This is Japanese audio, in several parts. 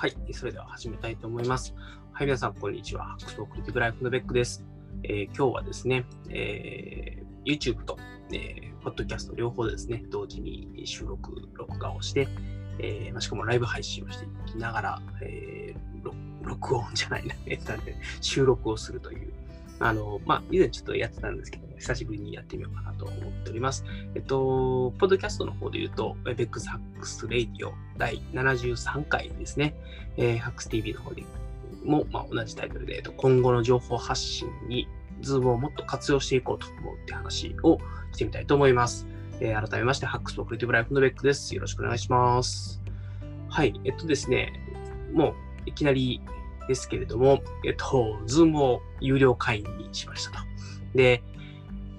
はい、それでは始めたいと思います。はい、皆さん、こんにちは。ハックスクリエイティブライフのベックです。えー、今日はですね、えー、YouTube と、えー、ポッドキャスト両方でですね、同時に収録、録画をして、えー、しかもライブ配信をしていきながら、えー、録音じゃないな、収録をするという、あの、まあ、以前ちょっとやってたんですけど、久しぶりにやってみようかなと思っております。えっと、ポッドキャストの方で言うと、ベックスハックスレイディオ第73回ですね。えー、ハックス TV の方でも、まあ、同じタイトルで、えっと、今後の情報発信に、 Zoom をもっと活用していこうと思うって話をしてみたいと思います。えー、改めまして、ハックスとクリエイティブライフのベックです。よろしくお願いします。はい、えっとですね、もういきなりですけれども、えっと、 Zoom を有料会員にしましたと。で、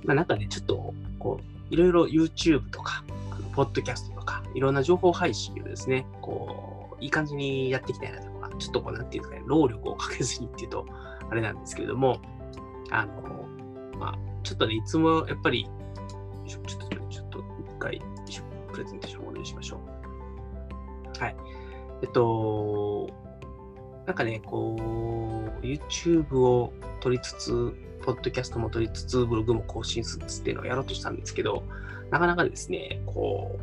まあ、なんかね、ちょっと、こう、いろいろ YouTube とか、あのポッドキャストとか、いろんな情報配信をですね、こう、いい感じにやっていきたいなとか、ちょっとこう、なんていうかね、労力をかけずにっていうと、あれなんですけれども、あの、まあ、ちょっとね、いつもやっぱり、ちょっと、ちょっと、一回、プレゼンテーションをお願いしましょう。はい。えっと、なんかね、こう、YouTube を撮りつつ、ポッドキャストも撮りつつ、ブログも更新するっていうのをやろうとしたんですけど、なかなかですね、こ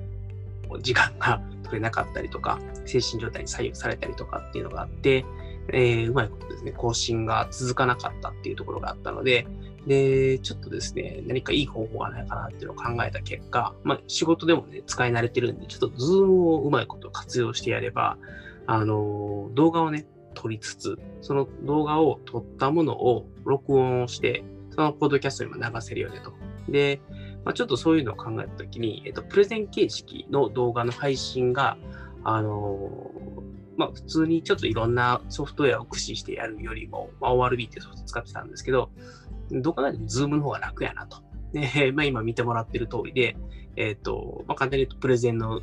う、時間が取れなかったりとか、精神状態に左右されたりとかっていうのがあって、えー、うまいことですね、更新が続かなかったっていうところがあったので、で、ちょっとですね、何かいい方法がないかなっていうのを考えた結果、まあ、仕事でもね、使い慣れてるんで、ちょっとズームをうまいこと活用してやれば、あの、動画をね、撮りつつ、その動画を撮ったものを録音して、そのポッドキャストにも流せるよねと。で、まあ、ちょっとそういうのを考えたときに、えっと、プレゼン形式の動画の配信が、あのまあ、普通にちょっといろんなソフトウェアを駆使してやるよりも、まあ、ORB ってソフト使ってたんですけど、どう考えても Zoom の方が楽やなと。で、まあ、今見てもらってる通りで、えっ、ー、と、まあ、簡単に言うと、プレゼンの、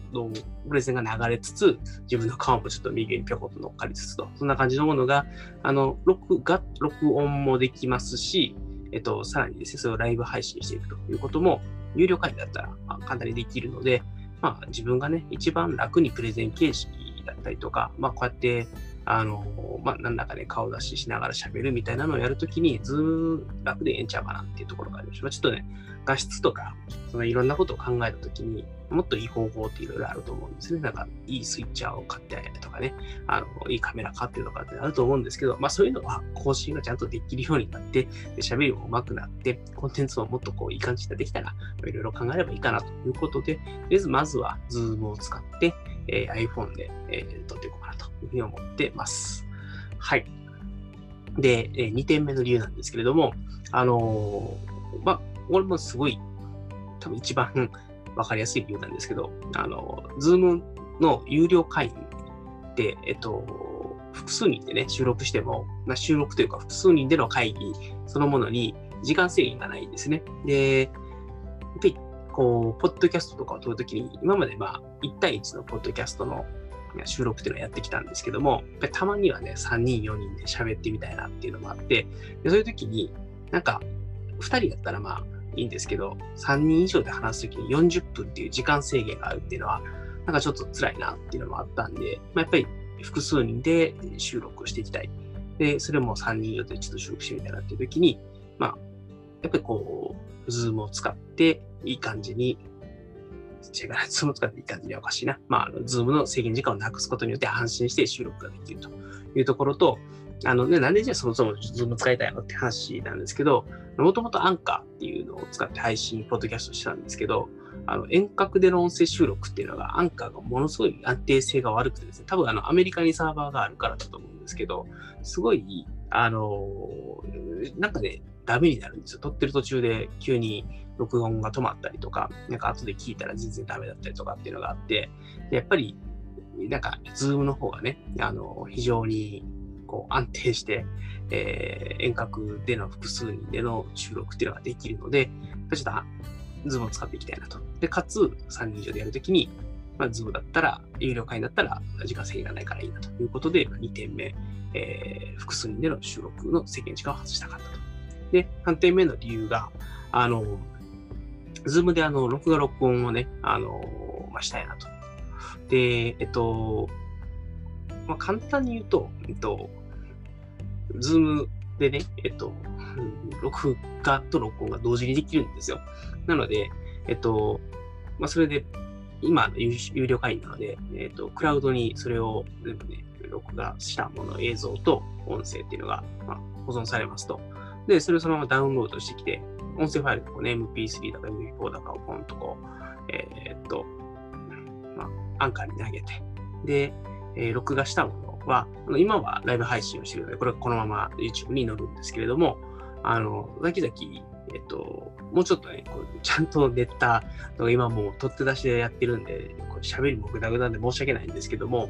プレゼンが流れつつ、自分の顔もちょっと右にぴょこっと乗っかりつつと、そんな感じのものが、あの、録画、録音もできますし、えっ、ー、と、さらにですね、それをライブ配信していくということも、有料会員だったら、まあ、簡単にできるので、まあ、自分がね、一番楽にプレゼン形式だったりとか、まあ、こうやって、あの、まあ、なんだかね、顔出ししながら喋るみたいなのをやるときに、ずーム楽でええんちゃうかなっていうところがありました。ちょっとね、画質とか、そのいろんなことを考えたときに、もっといい方法っていろいろあると思うんですね。なんか、いいスイッチャーを買ってあげるとかね、あの、いいカメラ買ってとかってあると思うんですけど、まあそういうのは更新がちゃんとできるようになって、喋りも上手くなって、コンテンツももっとこういい感じでできたら、いろいろ考えればいいかなということで、とりあえずまずは Zoom を使って、えー、iPhone で、えー、撮っていこうというふうに思ってます。はい。で、え2点目の理由なんですけれども、あの、まあ、俺もすごい、多分一番わかりやすい理由なんですけど、あの、ズームの有料会員って、えっと、複数人でね、収録しても、まあ、収録というか複数人での会議そのものに時間制限がないんですね。で、やっぱり、こう、ポッドキャストとかを撮るときに、今までまあ、1対1のポッドキャストの収録っていうのをやってきたんですけども、たまにはね、3人、4人で喋ってみたいなっていうのもあって、でそういう時に、なんか、2人だったらまあいいんですけど、3人以上で話す時に40分っていう時間制限があるっていうのは、なんかちょっと辛いなっていうのもあったんで、まあ、やっぱり複数人で収録していきたい。で、それも3人以上でちょっと収録してみたいなっていう時に、まあ、やっぱりこう、ズームを使っていい感じに違うな、ズーム使っていい感じにはおかしいな。まあ、ズームの制限時間をなくすことによって安心して収録ができるというところと、あのね、なんでじゃあそもそもズーム使いたいのって話なんですけど、もともとアンカーっていうのを使って配信、ポッドキャストしたんですけど、あの遠隔での音声収録っていうのが、アンカーがものすごい安定性が悪くてですね、多分あのアメリカにサーバーがあるからだと思うんですけど、すごい、あのなんかね、ダメになるんですよ。撮ってる途中で急に録音が止まったりとか、なんか後で聞いたら全然ダメだったりとかっていうのがあって、やっぱり、なんか、ズームの方がね、あの、非常にこう安定して、えー、遠隔での複数人での収録っていうのができるので、ちょっとズームを使っていきたいなと。で、かつ、3人以上でやるときに、まあ、ズームだったら、有料会員だったら、時間制限がないからいいなということで、2点目、えー、複数人での収録の制限時間を外したかったと。で、3点目の理由が、あの、ズームであの、録画録音をね、あの、まあ、したいなと。で、えっと、まあ、簡単に言うと、えっと、ズームでね、えっと、録画と録音が同時にできるんですよ。なので、えっと、まあ、それで、今有料会員なので、えっと、クラウドにそれを全部ね、録画したもの、映像と音声っていうのが、まあ、保存されますと。で、それをそのままダウンロードしてきて、音声ファイルとかね、MP3 だか MP4 だかをポンとこう、えー、っと、まあ、アンカーに投げて、で、えー、録画したものは、今はライブ配信をしているので、これはこのまま YouTube に載るんですけれども、あの、先々、えっと、もうちょっとね、こうちゃんと練ったの今もう取って出しでやってるんで、これ喋りもぐだぐだで申し訳ないんですけども、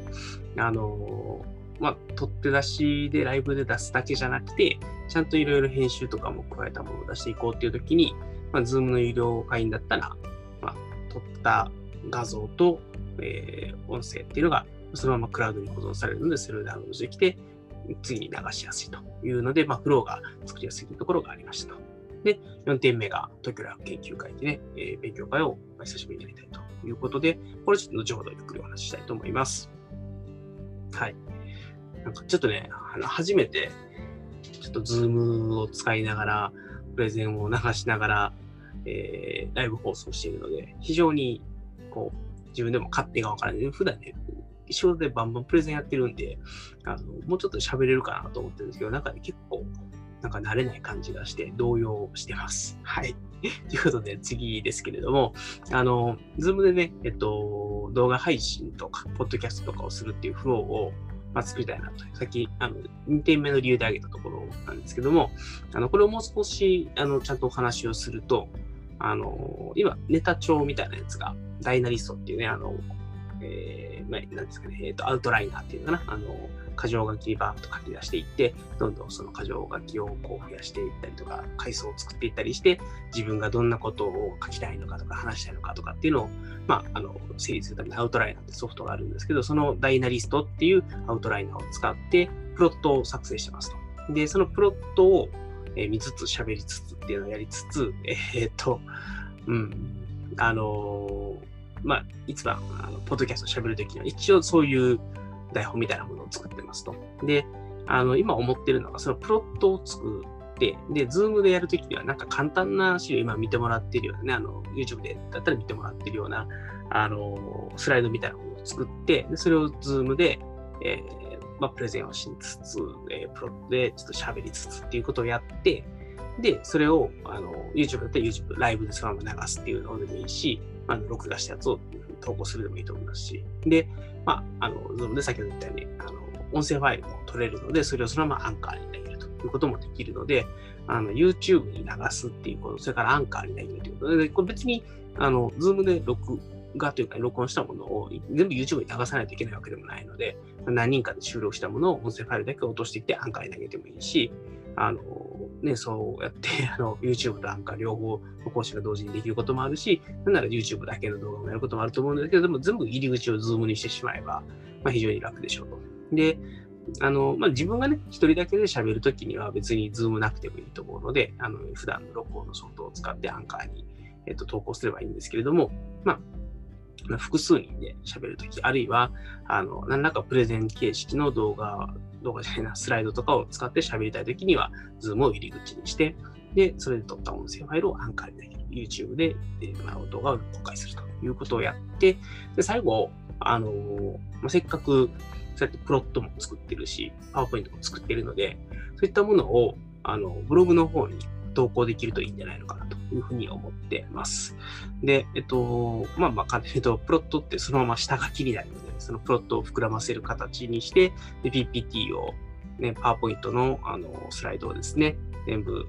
あの、まあ、取って出しでライブで出すだけじゃなくて、ちゃんといろいろ編集とかも加えたものを出していこうっていう時に、まあ、Zoom の有料会員だったら、まあ、撮った画像と、えー、音声っていうのがそのままクラウドに保存されるので、それをダウンロードしてきて、次に流しやすいというので、まあ、フローが作りやすいところがありましたと。で、4点目が東京大学研究会でね、えー、勉強会を久しぶりにやりたいということで、これちょっと後ほどゆっくりお話ししたいと思います。はい。なんかちょっとね、初めて、ちょっとズームを使いながら、プレゼンを流しながら、えー、ライブ放送しているので、非常にこう、自分でも勝手がわからない。普段ね、仕事でバンバンプレゼンやってるんで、あのもうちょっと喋れるかなと思ってるんですけど、中で結構、なんか慣れない感じがして動揺してます。はい。ということで次ですけれども、あの、ズームでね、えっと、動画配信とか、ポッドキャストとかをするっていうフローを、まあ、作りたいなと。さっき、あの、2点目の理由で挙げたところなんですけども、あの、これをもう少し、あの、ちゃんとお話をすると、あの、今、ネタ帳みたいなやつが、ダイナリストっていうね、あの、えー、まあ、なんですかね、えっ、ー、と、アウトライナーっていうのかな、あの、箇条書きバーと書き出していって、どんどんその箇条書きをこう増やしていったりとか、階層を作っていったりして、自分がどんなことを書きたいのかとか話したいのかとかっていうのを、まあ、あの、整理するためにアウトライナーってソフトがあるんですけど、そのダイナリストっていうアウトライナーを使って、プロットを作成してますと。で、そのプロットを見つつ喋りつつっていうのをやりつつ、えー、っと、うん、あのまあ、実は、あのポッドキャスト喋るときには、一応そういう台本みたいなものを作ってますと。で、あの、今思ってるのが、そのプロットを作って、で、ズームでやるときには、なんか簡単な資料、今見てもらってるようなね、あの、YouTube でだったら見てもらってるような、あの、スライドみたいなものを作って、でそれをズームで、えー、まあ、プレゼンをしつつ、えー、プロットでちょっと喋りつつっていうことをやって、で、それを、あの、YouTube だったら YouTube ライブでそのまま流すっていうのでもいいし、あの録画したやつを投稿するでもいいと思いますし、で、まあ、あの、Zoom で先ほど言ったように、あの、音声ファイルも取れるので、それをそのままアンカーに投げるということもできるので、あの、YouTube に流すっていうこと、それからアンカーに投げるということ。で、これ別に、あの、Zoom で録画というか、録音したものを全部 YouTube に流さないといけないわけでもないので、何人かで収録したものを音声ファイルだけ落としてきてアンカーに投げてもいいし、あの、ね、そうやって、あの、YouTube とアンカー両方の講師が同時にできることもあるし、なんなら YouTube だけの動画もやることもあると思うんですけど、でも全部入り口を Zoom にしてしまえば、まあ、非常に楽でしょうと。で、あの、まあ、自分がね、一人だけで喋るときには別に Zoom なくてもいいと思うので、あの、普段の録音のソフトを使ってアンカーに、えっと、投稿すればいいんですけれども、まあ、複数人で喋るとき、あるいは、あの、何らかプレゼン形式の動画、動画じゃないな、スライドとかを使って喋りたいときには、ズームを入り口にして、で、それで撮った音声ファイルをアンカーにできる。YouTube で、えー、まあ、動画を公開するということをやって、で、最後、あのー、まあ、せっかく、そうやってプロットも作ってるし、パワーポイントも作ってるので、そういったものを、あの、ブログの方に投稿できるといいんじゃないのかなというふうに思ってます。で、えっと、まあまあ簡単に言うと、プロットってそのまま下書きになるので、そのプロットを膨らませる形にして、で PPT を、ね、パワーポイントのあのスライドをですね、全部、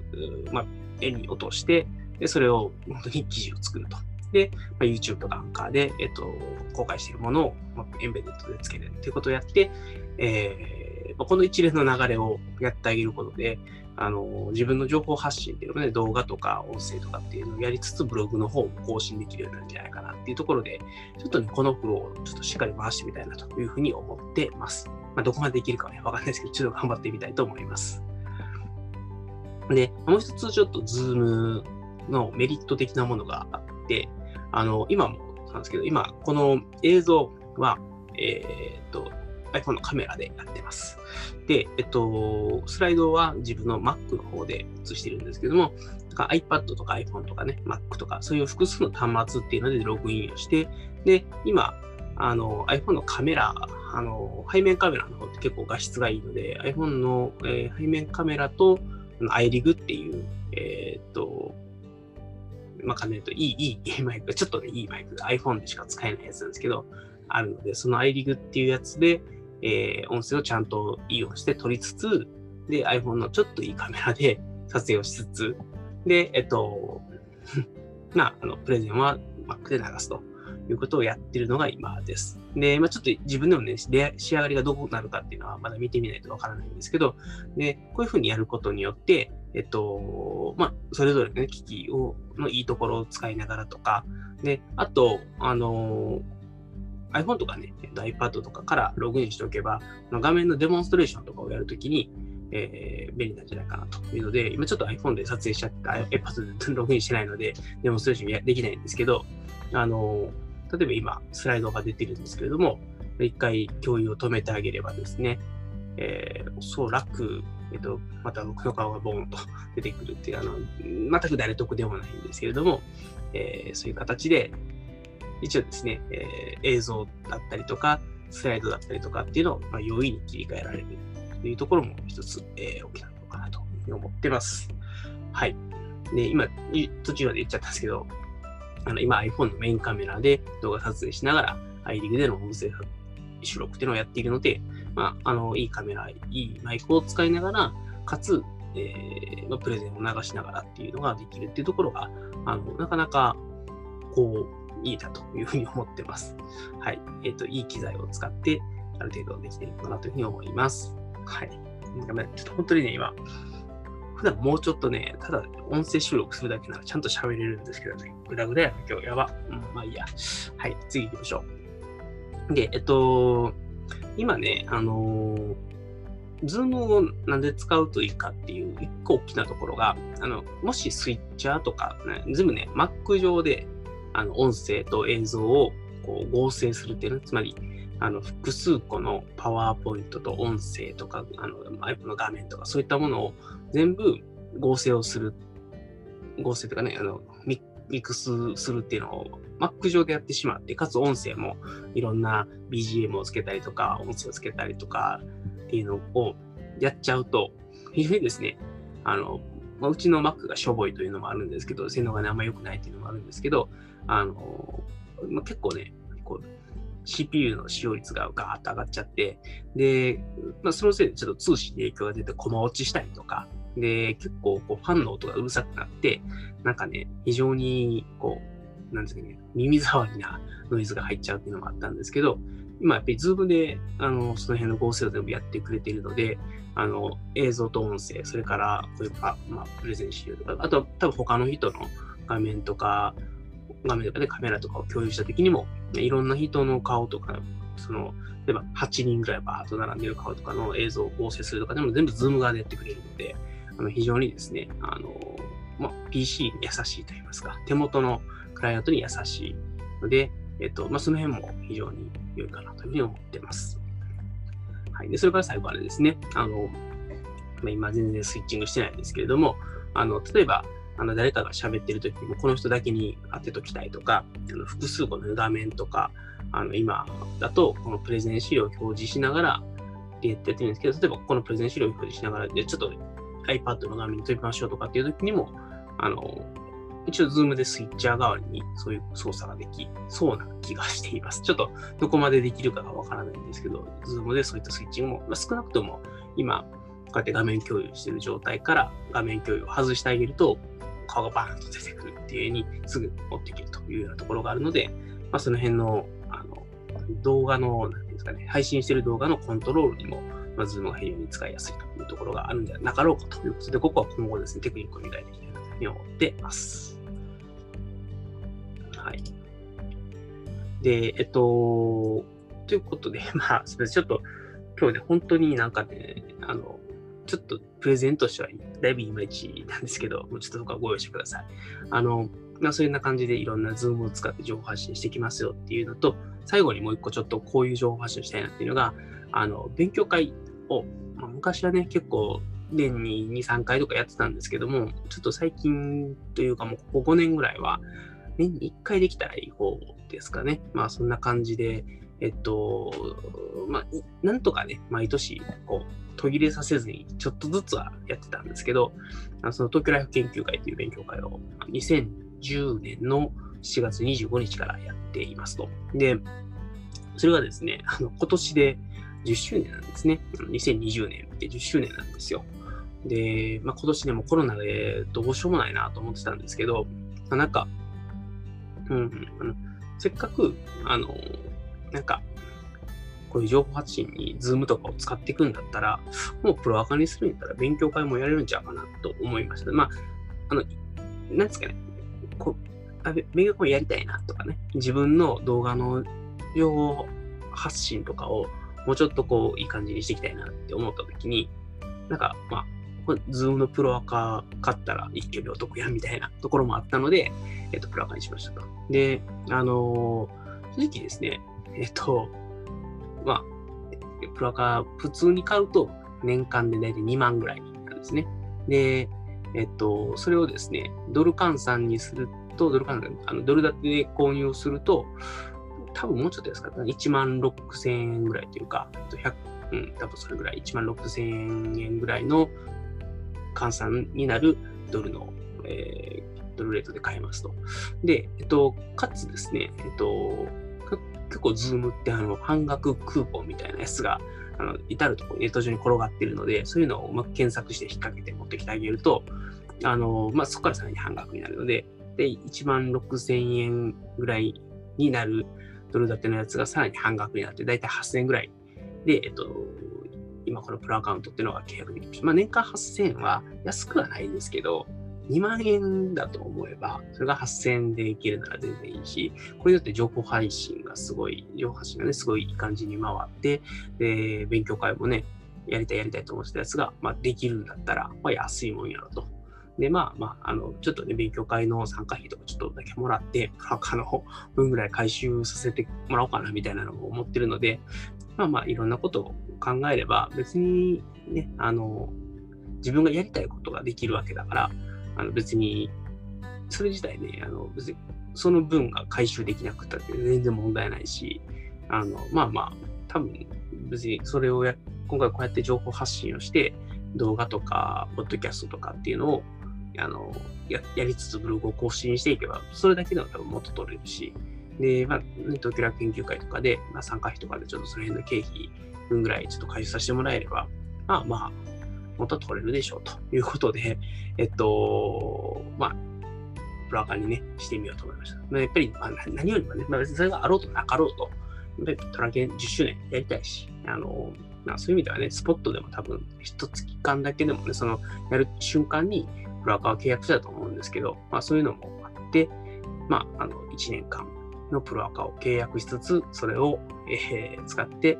まあ、絵に落として、でそれを本当に記事を作ると。で、まあ、YouTube とかアンカーで、えっと、公開しているものを、まあ、エンベデッドでつけるということをやって、えーまあ、この一連の流れをやってあげることで、あの、自分の情報発信っていうのね、動画とか音声とかっていうのをやりつつ、ブログの方も更新できるようになるんじゃないかなっていうところで、ちょっとね、このフロをちょっとしっかり回してみたいなというふうに思ってます。まあ、どこまでできるかはね、わかんないですけど、ちょっと頑張ってみたいと思います。で、もう一つちょっとズームのメリット的なものがあって、あの、今もなんですけど、今、この映像は、えー、っと、iPhone のカメラでやってます。で、えっと、スライドは自分の Mac の方で映してるんですけども、iPad とか iPhone とかね、Mac とか、そういう複数の端末っていうのでログインをして、で、今、あの iPhone のカメラ、あの背面カメラの方って結構画質がいいので、iPhone の、えー、背面カメラと iRig っていう、えー、っと、まあ、かねといい、いいマイク、ちょっとね、いいマイク、iPhone でしか使えないやつなんですけど、あるので、その iRig っていうやつで、えー、音声をちゃんといい音して撮りつつ、で、iPhone のちょっといいカメラで 撮影をしつつ、で、えっと、まあ、あの、プレゼンは Mac で流すということをやってるのが今です。で、まあ、ちょっと自分でもね、仕上がりがどうなるかっていうのはまだ見てみないとわからないんですけど、で、こういうふうにやることによって、えっと、まあ、それぞれね、機器を、のいいところを使いながらとか、で、あと、あの iPhone とかね、iPad とかからログインしておけば、画面のデモンストレーションとかをやるときに、えー、便利なんじゃないかなというので、今ちょっと iPhone で撮影しちゃって、iPad で ログインしてないので、デモンストレーションできないんですけど、あの、例えば今、スライドが出てるんですけれども、一回共有を止めてあげればですね、えー、おそらく、えっ、と、また僕の顔がボーンと 出てくるっていう、あの、全く誰得でもないんですけれども、えー、そういう形で、一応ですね、えー、映像だったりとか、スライドだったりとかっていうのを、まあ、容易に切り替えられるというところも一つ、えー、大きなのかなと思ってます。はい。で、今、途中まで言っちゃったんですけど、あの今 iPhone のメインカメラで動画撮影しながら、iRig での音声収録っていうのをやっているので、まあ、あの、いいカメラ、いいマイクを使いながら、かつ、えー、まあ、プレゼンを流しながらっていうのができるっていうところが、あの、なかなか、こう、いいなというふうに思ってます。はい。えっ、ー、と、いい機材を使って、ある程度できているかなというふうに思います。はい。ちょっと本当にね、今、普段もうちょっとね、ただ音声収録するだけならちゃんと喋れるんですけどね、ぐだぐだやな、今日やば。うん、まあいいや。はい、次行きましょう。で、えっと、今ね、あの、ズームをなんで使うといいかっていう一個大きなところが、あの、もしスイッチャーとか、ね、全部ね、Mac 上であの音声と映像をこう合成するっていうのつまりあの複数個のパワーポイントと音声とかあの iPhone の画面とかそういったものを全部合成をする。合成とかねあのミックスするっていうのを Mac 上でやってしまってかつ音声もいろんな BGM をつけたりとか音声をつけたりとかっていうのをやっちゃうと非常にですねあのま、うちの Mac がしょぼいというのもあるんですけど、性能がね、あんまり良くないっていうのもあるんですけど、あの、まあ、結構ね、こう、CPU の使用率がガーッと上がっちゃって、で、まあ、そのせいでちょっと通信に影響が出て、コマ落ちしたりとか、で、結構こうファンの音がうるさくなって、なんかね、非常にこう、なんですかね、耳障りなノイズが入っちゃうっていうのもあったんですけど、今やっぱり Zoom であのその辺の合成を全部やってくれているので、あの映像と音声、それからこういうか、まあ、プレゼン資料とか、あとは多分他の人の画面とか、画面とかでカメラとかを共有したときにも、いろんな人の顔とか、その、例えば8人ぐらいバーッと並んでる顔とかの映像を合成するとかでも全部 Zoom 側でやってくれるので、あの非常にですね、あの、まあ、PC に優しいと言いますか、手元のクライアントに優しいので、えっと、まあ、その辺も非常に良いかなというふうに思ってます。はい。で、それから最後あれですね、あの、まあ、今全然スイッチングしてないんですけれども、あの、例えば、あの誰かが喋ってる時もこの人だけに当てときたいとか、あの複数個の画面とか、あの今だとこのプレゼン資料を表示しながらってやってるんですけど、例えばこのプレゼン資料を表示しながら、でちょっと iPad の画面に飛びましょうとかっていう時にも、あの、一応、ズームでスイッチャー代わりにそういう操作ができそうな気がしています。ちょっとどこまでできるかがわからないんですけど、ズームでそういったスイッチングも、まあ、少なくとも今、こうやって画面共有している状態から画面共有を外してあげると、顔がバーンと出てくるっていう風にすぐ持っていけるというようなところがあるので、まあ、その辺のあの動画の、なんですかね、配信している動画のコントロールにも、まあ、ズームが非常に使いやすいというところがあるんじゃなかろうかということで、ここは今後ですね、テクニックを磨いていきたいというふうに思ってます。はい。で、えっと、ということで、まあ、すみません。ちょっと、今日ね、本当になんかね、あの、ちょっとプレゼンとしてはだいぶいまいちなんですけど、もうちょっとそこはご容赦ください。あの、まあ、そういうな感じでいろんなズームを使って情報発信してきますよっていうのと、最後にもう一個ちょっとこういう情報発信したいなっていうのが、あの、勉強会を、まあ、昔はね、結構年に2、3回とかやってたんですけども、ちょっと最近というかもうここ5年ぐらいは、年に1回できたらいい方ですかね。まあそんな感じで、えっと、まあ、なんとかね、毎年、こう、途切れさせずに、ちょっとずつはやってたんですけど、その東京ライフ研究会という勉強会を2010年の7月25日からやっていますと。で、それがですね、あの今年で10周年なんですね。2020年って10周年なんですよ。で、まあ、今年でもコロナでどうしようもないなと思ってたんですけど、ま、なんか、うん、あのせっかく、あの、なんか、こういう情報発信に Zoom とかを使っていくんだったら、もうプロアカにするんだったら勉強会もやれるんちゃうかなと思いました。まあ、あの、なんですかね、こう勉強会やりたいなとかね、自分の動画の情報発信とかをもうちょっとこういい感じにしていきたいなって思った時に、なんかまあ、これ、ズームのプロアカ買ったら一挙両得やみたいなところもあったので、えっと、プロアカにしましたと。で、あのー、正直ですね、えっと、まあ、プロアカ普通に買うと年間で大体2万ぐらいなんですね。で、えっと、それをですね、ドル換算にすると、ドル換算、あのドル建てで購入すると、多分もうちょっと安かった。1万6千円ぐらいというか、100、うん、多分それぐらい、1万6千円ぐらいの換算になるドルの、えー、ドルレートで買えますと。で、えっと、かつですね、えっと、結構、ズームってあの半額クーポンみたいなやつが、あの至るところネット上に転がっているので、そういうのをうまく検索して引っ掛けて持ってきてあげると、あの、まあ、そこからさらに半額になるので、で、1万6000円ぐらいになるドル建てのやつがさらに半額になって、だいたい8000円ぐらいで、えっと、今このプロアカウントっていうのが契約できまし。まあ、年間8000円は安くはないですけど、2万円だと思えば、それが8000円でいけるなら全然いいし、これによって情報配信がすごい、情報発信がね、すごいいい感じに回って、で、勉強会もね、やりたいやりたいと思ってたやつが、まあ、できるんだったら、まあ、安いもんやろと。で、まあまあ、あの、ちょっとね、勉強会の参加費とかちょっとだけもらって、他の分ぐらい回収させてもらおうかなみたいなのも思ってるので、まあまあ、いろんなことを考えれば、別にね、あの、自分がやりたいことができるわけだから、あの別に、それ自体ね、あの別にその分が回収できなくたって全然問題ないし、あの、まあまあ、多分別にそれをや、今回こうやって情報発信をして、動画とか、ポッドキャストとかっていうのを、あの、ややりつつブログを更新していけば、それだけでも多分元取れるし、で、まあ、東京楽研究会とかで、まあ、参加費とかでちょっとその辺の経費分ぐらいちょっと回収させてもらえれば、まあまあ、元取れるでしょうということで、えっと、まあ、プラカにね、してみようと思いました。まあ、やっぱり、まあ、何よりもね、まあ、別にそれがあろうとなかろうと、やっぱりトラケン10周年やりたいし、あの、まあ、そういう意味ではね、スポットでも多分、一月間だけでもね、その、やる瞬間に、プラカは契約したと思うんですけど、まあ、そういうのもあって、まあ、あの、1年間のプロアカを契約しつつ、それを、えー、使って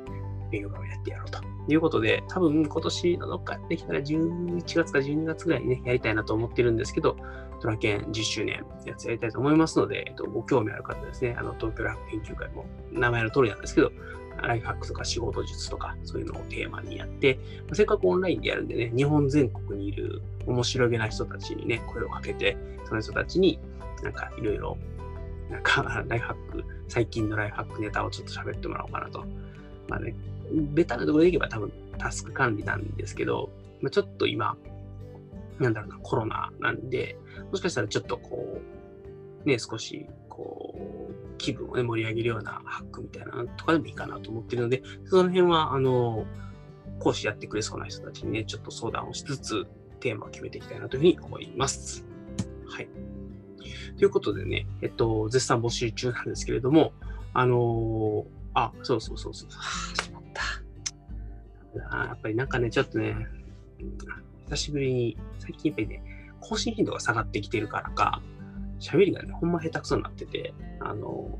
勉強会をやってやろうとということで、多分今年のどっかできたら11月か12月ぐらいにね、やりたいなと思ってるんですけど、トラケン10周年やつやりたいと思いますので、えっと、ご興味ある方ですね、あの、東京ラフ研究会も名前の通りなんですけど、ライフハックとか仕事術とか、そういうのをテーマにやって、せっかくオンラインでやるんでね、日本全国にいる面白げな人たちにね、声をかけて、その人たちになんかいろいろなんか、ライフハック、最近のライフハックネタをちょっと喋ってもらおうかなと。まあね、ベタなところでいけば多分タスク管理なんですけど、まあ、ちょっと今、なんだろうな、コロナなんで、もしかしたらちょっとこう、ね、少し、こう、気分をね、盛り上げるようなハックみたいなとかでもいいかなと思ってるので、その辺は、あの、講師やってくれそうな人たちにね、ちょっと相談をしつつ、テーマを決めていきたいなというふうに思います。はい。ということでね、えっと、絶賛募集中なんですけれども、あのー、あ、そうそうそうそう、あ、やっぱりなんかね、ちょっとね、久しぶりに、最近やっぱりね、更新頻度が下がってきてるからか、喋りがね、ほんま下手くそになってて、あの、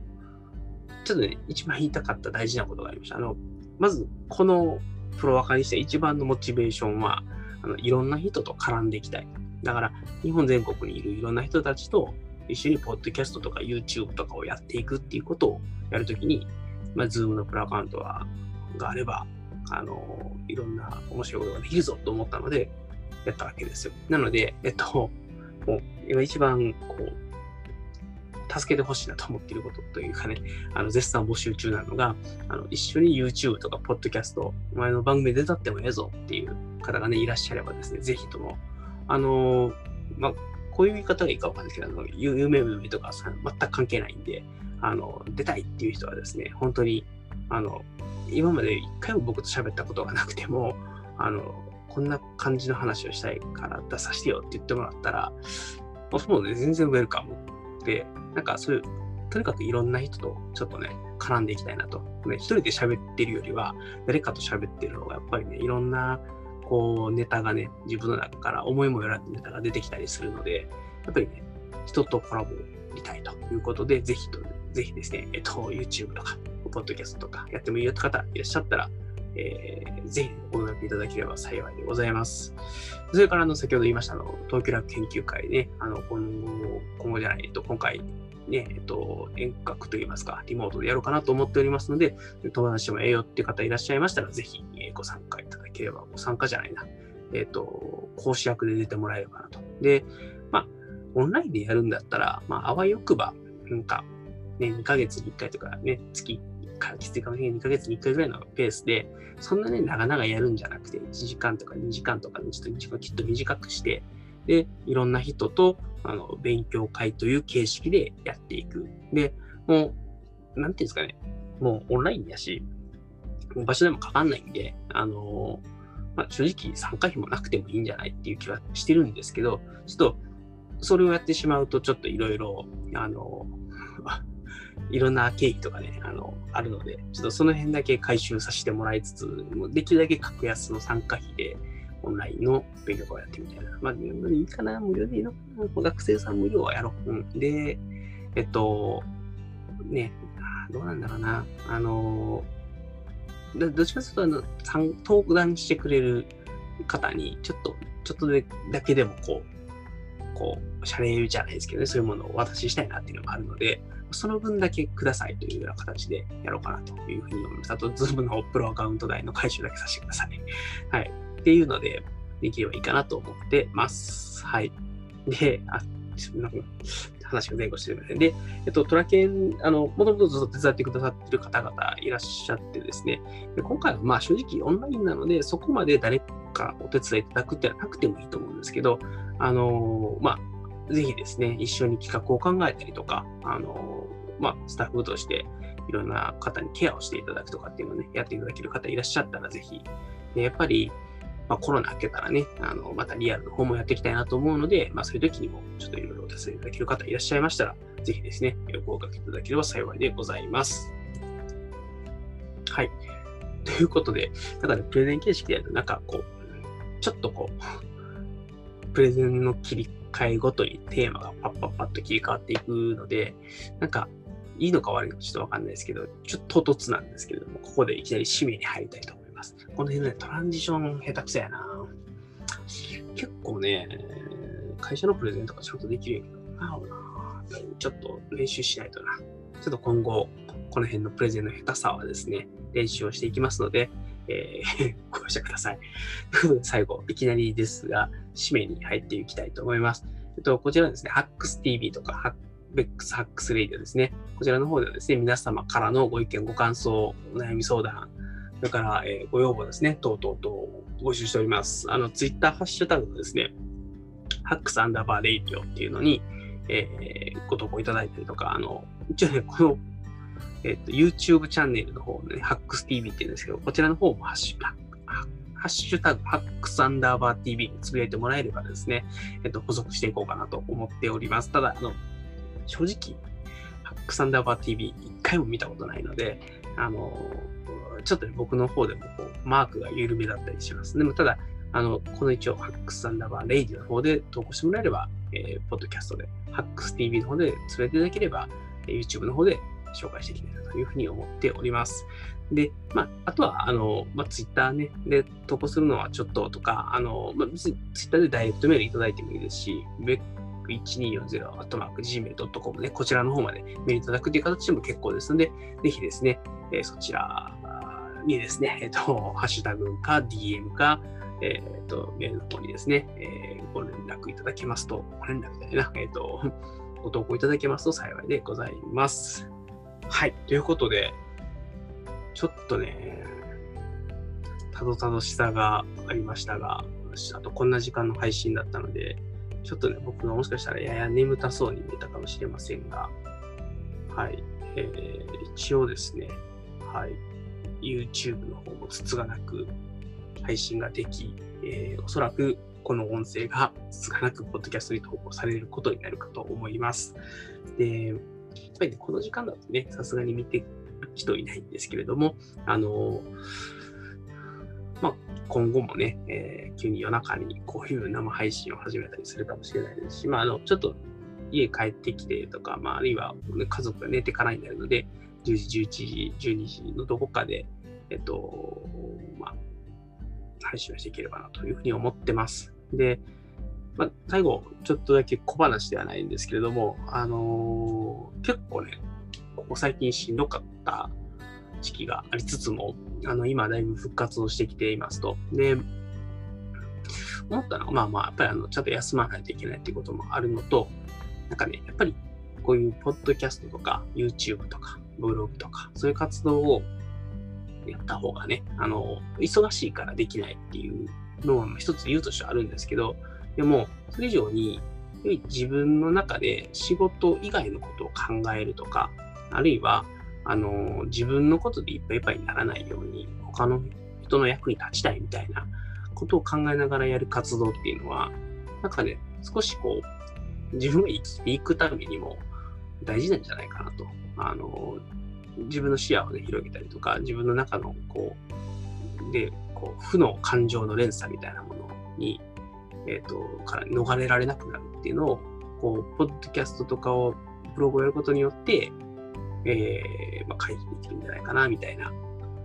ちょっとね、一番言いたかった大事なことがありました。あの、まず、このプロワカにして一番のモチベーションは、あのいろんな人と絡んでいきたい。だから、日本全国にいるいろんな人たちと一緒にポッドキャストとか YouTube とかをやっていくっていうことをやるときに、まあ、Zoom のプラアカウントはがあれば、あの、いろんな面白いことができるぞと思ったので、やったわけですよ。なので、えっと、もう、今一番、こう、助けてほしいなと思っていることというかね、あの絶賛募集中なのが、あの一緒に YouTube とか Podcast、お前の番組で出たってもええぞっていう方がね、いらっしゃればですね、ぜひとも、あのまあ、こういう言い方がいいかわかんないですけど、あの有名無名とかさ全く関係ないんで、あの、出たいっていう人はですね、本当に、あの、今まで一回も僕と喋ったことがなくても、あの、こんな感じの話をしたいから出させてよって言ってもらったら、もうね、全然ウェルカムで、なんかそういう、とにかくいろんな人とちょっとね、絡んでいきたいなと。ね、一人で喋ってるよりは、誰かと喋ってる方がやっぱりね、いろんな、こう、ネタがね、自分の中から思いもよらぬネタが出てきたりするので、やっぱりね、人とコラボりたいということで、ぜひと、ぜひですね、えっと、YouTube とか、ポッドキャストとかやってもいいよって方いらっしゃったら、えー、ぜひご連絡いただければ幸いでございます。それから、あの、先ほど言いました、の、東京楽研究会ね、あの、今後、今後じゃない、えっと、今回、ね、えっと、遠隔といいますか、リモートでやろうかなと思っておりますので、友達でもええよっていう方いらっしゃいましたら、ぜひ、ご参加いただければ、ご参加じゃないな、えっと、講師役で出てもらえればなと。で、まあ、オンラインでやるんだったら、まあ、あわよくば、なんか、ね、2ヶ月に1回とかね、月きついかもしれない2ヶ月に1回ぐらいのペースで、そんなね、長々やるんじゃなくて、1時間とか2時間とか、ちょっと時間きっと短くして、で、いろんな人とあの勉強会という形式でやっていく。で、もう、なんていうんですかね、もうオンラインやし、場所でもかかんないんで、あのまあ、正直参加費もなくてもいいんじゃないっていう気はしてるんですけど、ちょっとそれをやってしまうと、ちょっといろいろ、あの、いろんな経費とかね、あの、あるので、ちょっとその辺だけ回収させてもらいつつ、もうできるだけ格安の参加費で、オンラインの勉強会をやってみたいな。まあ、いいかな無料でいいのかな学生さん無料はやろう。うん。で、えっと、ね、どうなんだろうな。あの、どっちかというと、あの、登壇してくれる方に、ちょっと、ちょっとだけでもこう、こう、謝礼じゃないですけどね、そういうものをお渡ししたいなっていうのがあるので、その分だけくださいというような形でやろうかなというふうに思います。あと、ズームのプロアカウント代の回収だけさせてください。はい。っていうので、できればいいかなと思ってます。はい。で、あ、なんか話が前後してるみたいで、えっと、トラケン、あの、もともとずっと手伝ってくださってる方々いらっしゃってですね、で今回はまあ正直オンラインなので、そこまで誰かお手伝いいただくってはなくてもいいと思うんですけど、あの、まあ、ぜひですね、一緒に企画を考えたりとか、あの、まあ、スタッフとしていろんな方にケアをしていただくとかっていうのをね、やっていただける方いらっしゃったらぜひ、でやっぱり、まあ、コロナ明けたらね、あの、またリアルの方もやっていきたいなと思うので、まあ、そういう時にも、ちょっといろいろお手伝いただける方いらっしゃいましたら、ぜひですね、ご合格いただければ幸いでございます。はい。ということで、だか、ね、プレゼン形式でやると、なんかこう、ちょっとこう、プレゼンの切り替えごとにテーマがパッパッパッと切り替わっていくので、なんか、いいのか悪いのかちょっとわかんないですけど、ちょっと唐突なんですけれども、ここでいきなり締めに入りたいと思います。この辺ね、トランジション下手くそやな。結構ね、会社のプレゼントがちゃんとできるんやけど、なるな。ちょっと練習しないとな。ちょっと今後、この辺のプレゼンの下手さはですね、練習をしていきますので、えー、ご容赦ください。最後、いきなりですが、締めに入っていきたいと思います。えっと、こちらですね、ハックス TV とか、ハッベックスハックスレイディオですね。こちらの方ではですね、皆様からのご意見、ご感想、お悩み相談、それから、えー、ご要望ですね、等々とうと募集しております。あの、ツイッターハッシュタグのですね、ハックスアンダーバーレイディオっていうのに、えー、ご投稿いただいたりとか、あの、一応ね、この、えっ、と、YouTube チャンネルの方ね、ハックス TV って言うんですけど、こちらの方もハッシュタグ、ハッシュタグ、ハックスアンダーバー TV につぶやいてもらえればですね、えっ、と、補足していこうかなと思っております。ただ、あの、正直、ハックスアンダーバー TV 一回も見たことないので、あの、ちょっと、僕の方でもこうマークが緩めだったりします。でもただ、あの、この一応、ハックスアンダーバーレイディの方で投稿してもらえれば、えー、ポッドキャストで、ハックス TV の方で連れていただければ、YouTube の方で紹介していきたいなというふうに思っております。で、まあ、あとは、あの、まあ、Twitter ね、で投稿するのはちょっととか、あの、まあ、別に Twitter でダイレクトメールいただいてもいいですし、1240-gmail.com ね、こちらの方までメールいただくという形でも結構ですので、ぜひですね、えー、そちらにですね、えっ、ー、と、ハッシュタグか DM か、えっ、ー、と、メールの方にですね、えー、ご連絡いただけますと、ご連絡だよな、えっ、と、ご投稿いただけますと幸いでございます。はい。ということで、ちょっとね、たどたどしさがありましたが、あとこんな時間の配信だったので、ちょっとね、僕がもしかしたらやや眠たそうに見えたかもしれませんが、はい。えー、一応ですね、はい。YouTube の方もつつがなく配信ができ、えー、おそらくこの音声がつつがなくポッドキャストに投稿されることになるかと思います。で、やっぱりね、この時間だとね、さすがに見てる人いないんですけれども、あのまあ、今後もね、えー、急に夜中にこういう生配信を始めたりするかもしれないですし、まあ、あの、ちょっと家帰ってきてとか、まあ、あるいは家族が寝てからになるので、10時、11時、12時のどこかで、えっと、まあ、配信をしていければなというふうに思ってます。で、まあ、最後、ちょっとだけ小話ではないんですけれども、あのー、結構ね、ここ最近しんどかった時期がありつつも、あの、今だいぶ復活をしてきていますと。で、思ったのは、まあまあ、やっぱりあの、ちゃんと休まないといけないっていうこともあるのと、なんかね、やっぱりこういうポッドキャストとか YouTube とかブログとか、そういう活動をやった方がね、あの、忙しいからできないっていうのは一つ理由としてあるんですけど、でも、それ以上に、自分の中で仕事以外のことを考えるとか、あるいは、あの、自分のことでいっぱいいっぱいにならないように、他の人の役に立ちたいみたいなことを考えながらやる活動っていうのは、なんかね、少しこう、自分が生きていくためにも大事なんじゃないかなと。あの、自分の視野をね、広げたりとか、自分の中の、こう、で、こう、負の感情の連鎖みたいなものに、え、ー、と、から逃れられなくなるっていうのを、こう、ポッドキャストとかを、ブログをやることによって、えー、まあ、回避できるんじゃないかな、みたいな。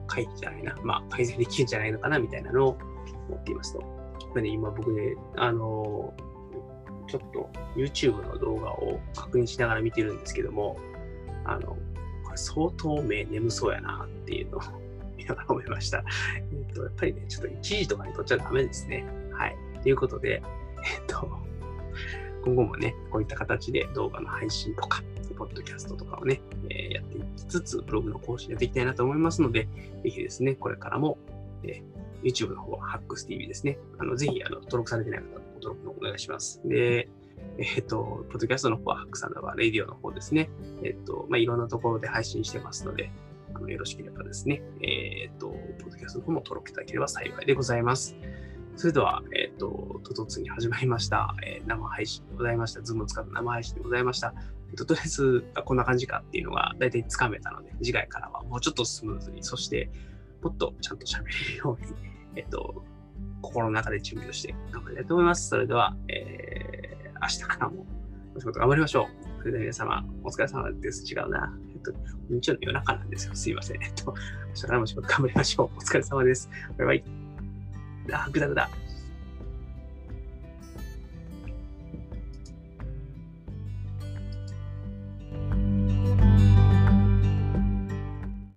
回避じゃないな。まあ、改善できるんじゃないのかな、みたいなのを思っていますと。これね、今僕ね、あのー、ちょっと YouTube の動画を確認しながら見てるんですけども、あの、これ相当目眠そうやなっていうのを見ながら思いました。えっと、やっぱりね、ちょっと1時とかに撮っちゃダメですね。ということで、えっと、今後もね、こういった形で動画の配信とか、ポッドキャストとかをね、えー、やっていきつつ、ブログの更新やっていきたいなと思いますので、ぜひですね、これからも、えー、YouTube の方は HacksTV ですね。あのぜひあの登録されてない方、ご登録のお願いします。で、えっ、ー、と、ポッドキャストの方はハックサンダーバーレディオの方ですね。えっ、と、まあ、いろんなところで配信してますので、あのよろしければですね、えっ、と、ポッドキャストの方も登録いただければ幸いでございます。それでは、えっ、と、ととつに始まりました、えー、生配信でございました。ズームを使った生配信でございました。えっと、とりあえず、こんな感じかっていうのが大体つかめたので、次回からはもうちょっとスムーズに、そしてもっとちゃんと喋れるように、えっと、心の中で準備をして頑張りたいと思います。それでは、えー、明日からもお仕事頑張りましょう。それでは皆様、お疲れ様です。違うな。えっと、日曜の夜中なんですよ。すいません。えっと、明日からも仕事頑張りましょう。お疲れ様です。バイバイ。あ、ぐだぐだ。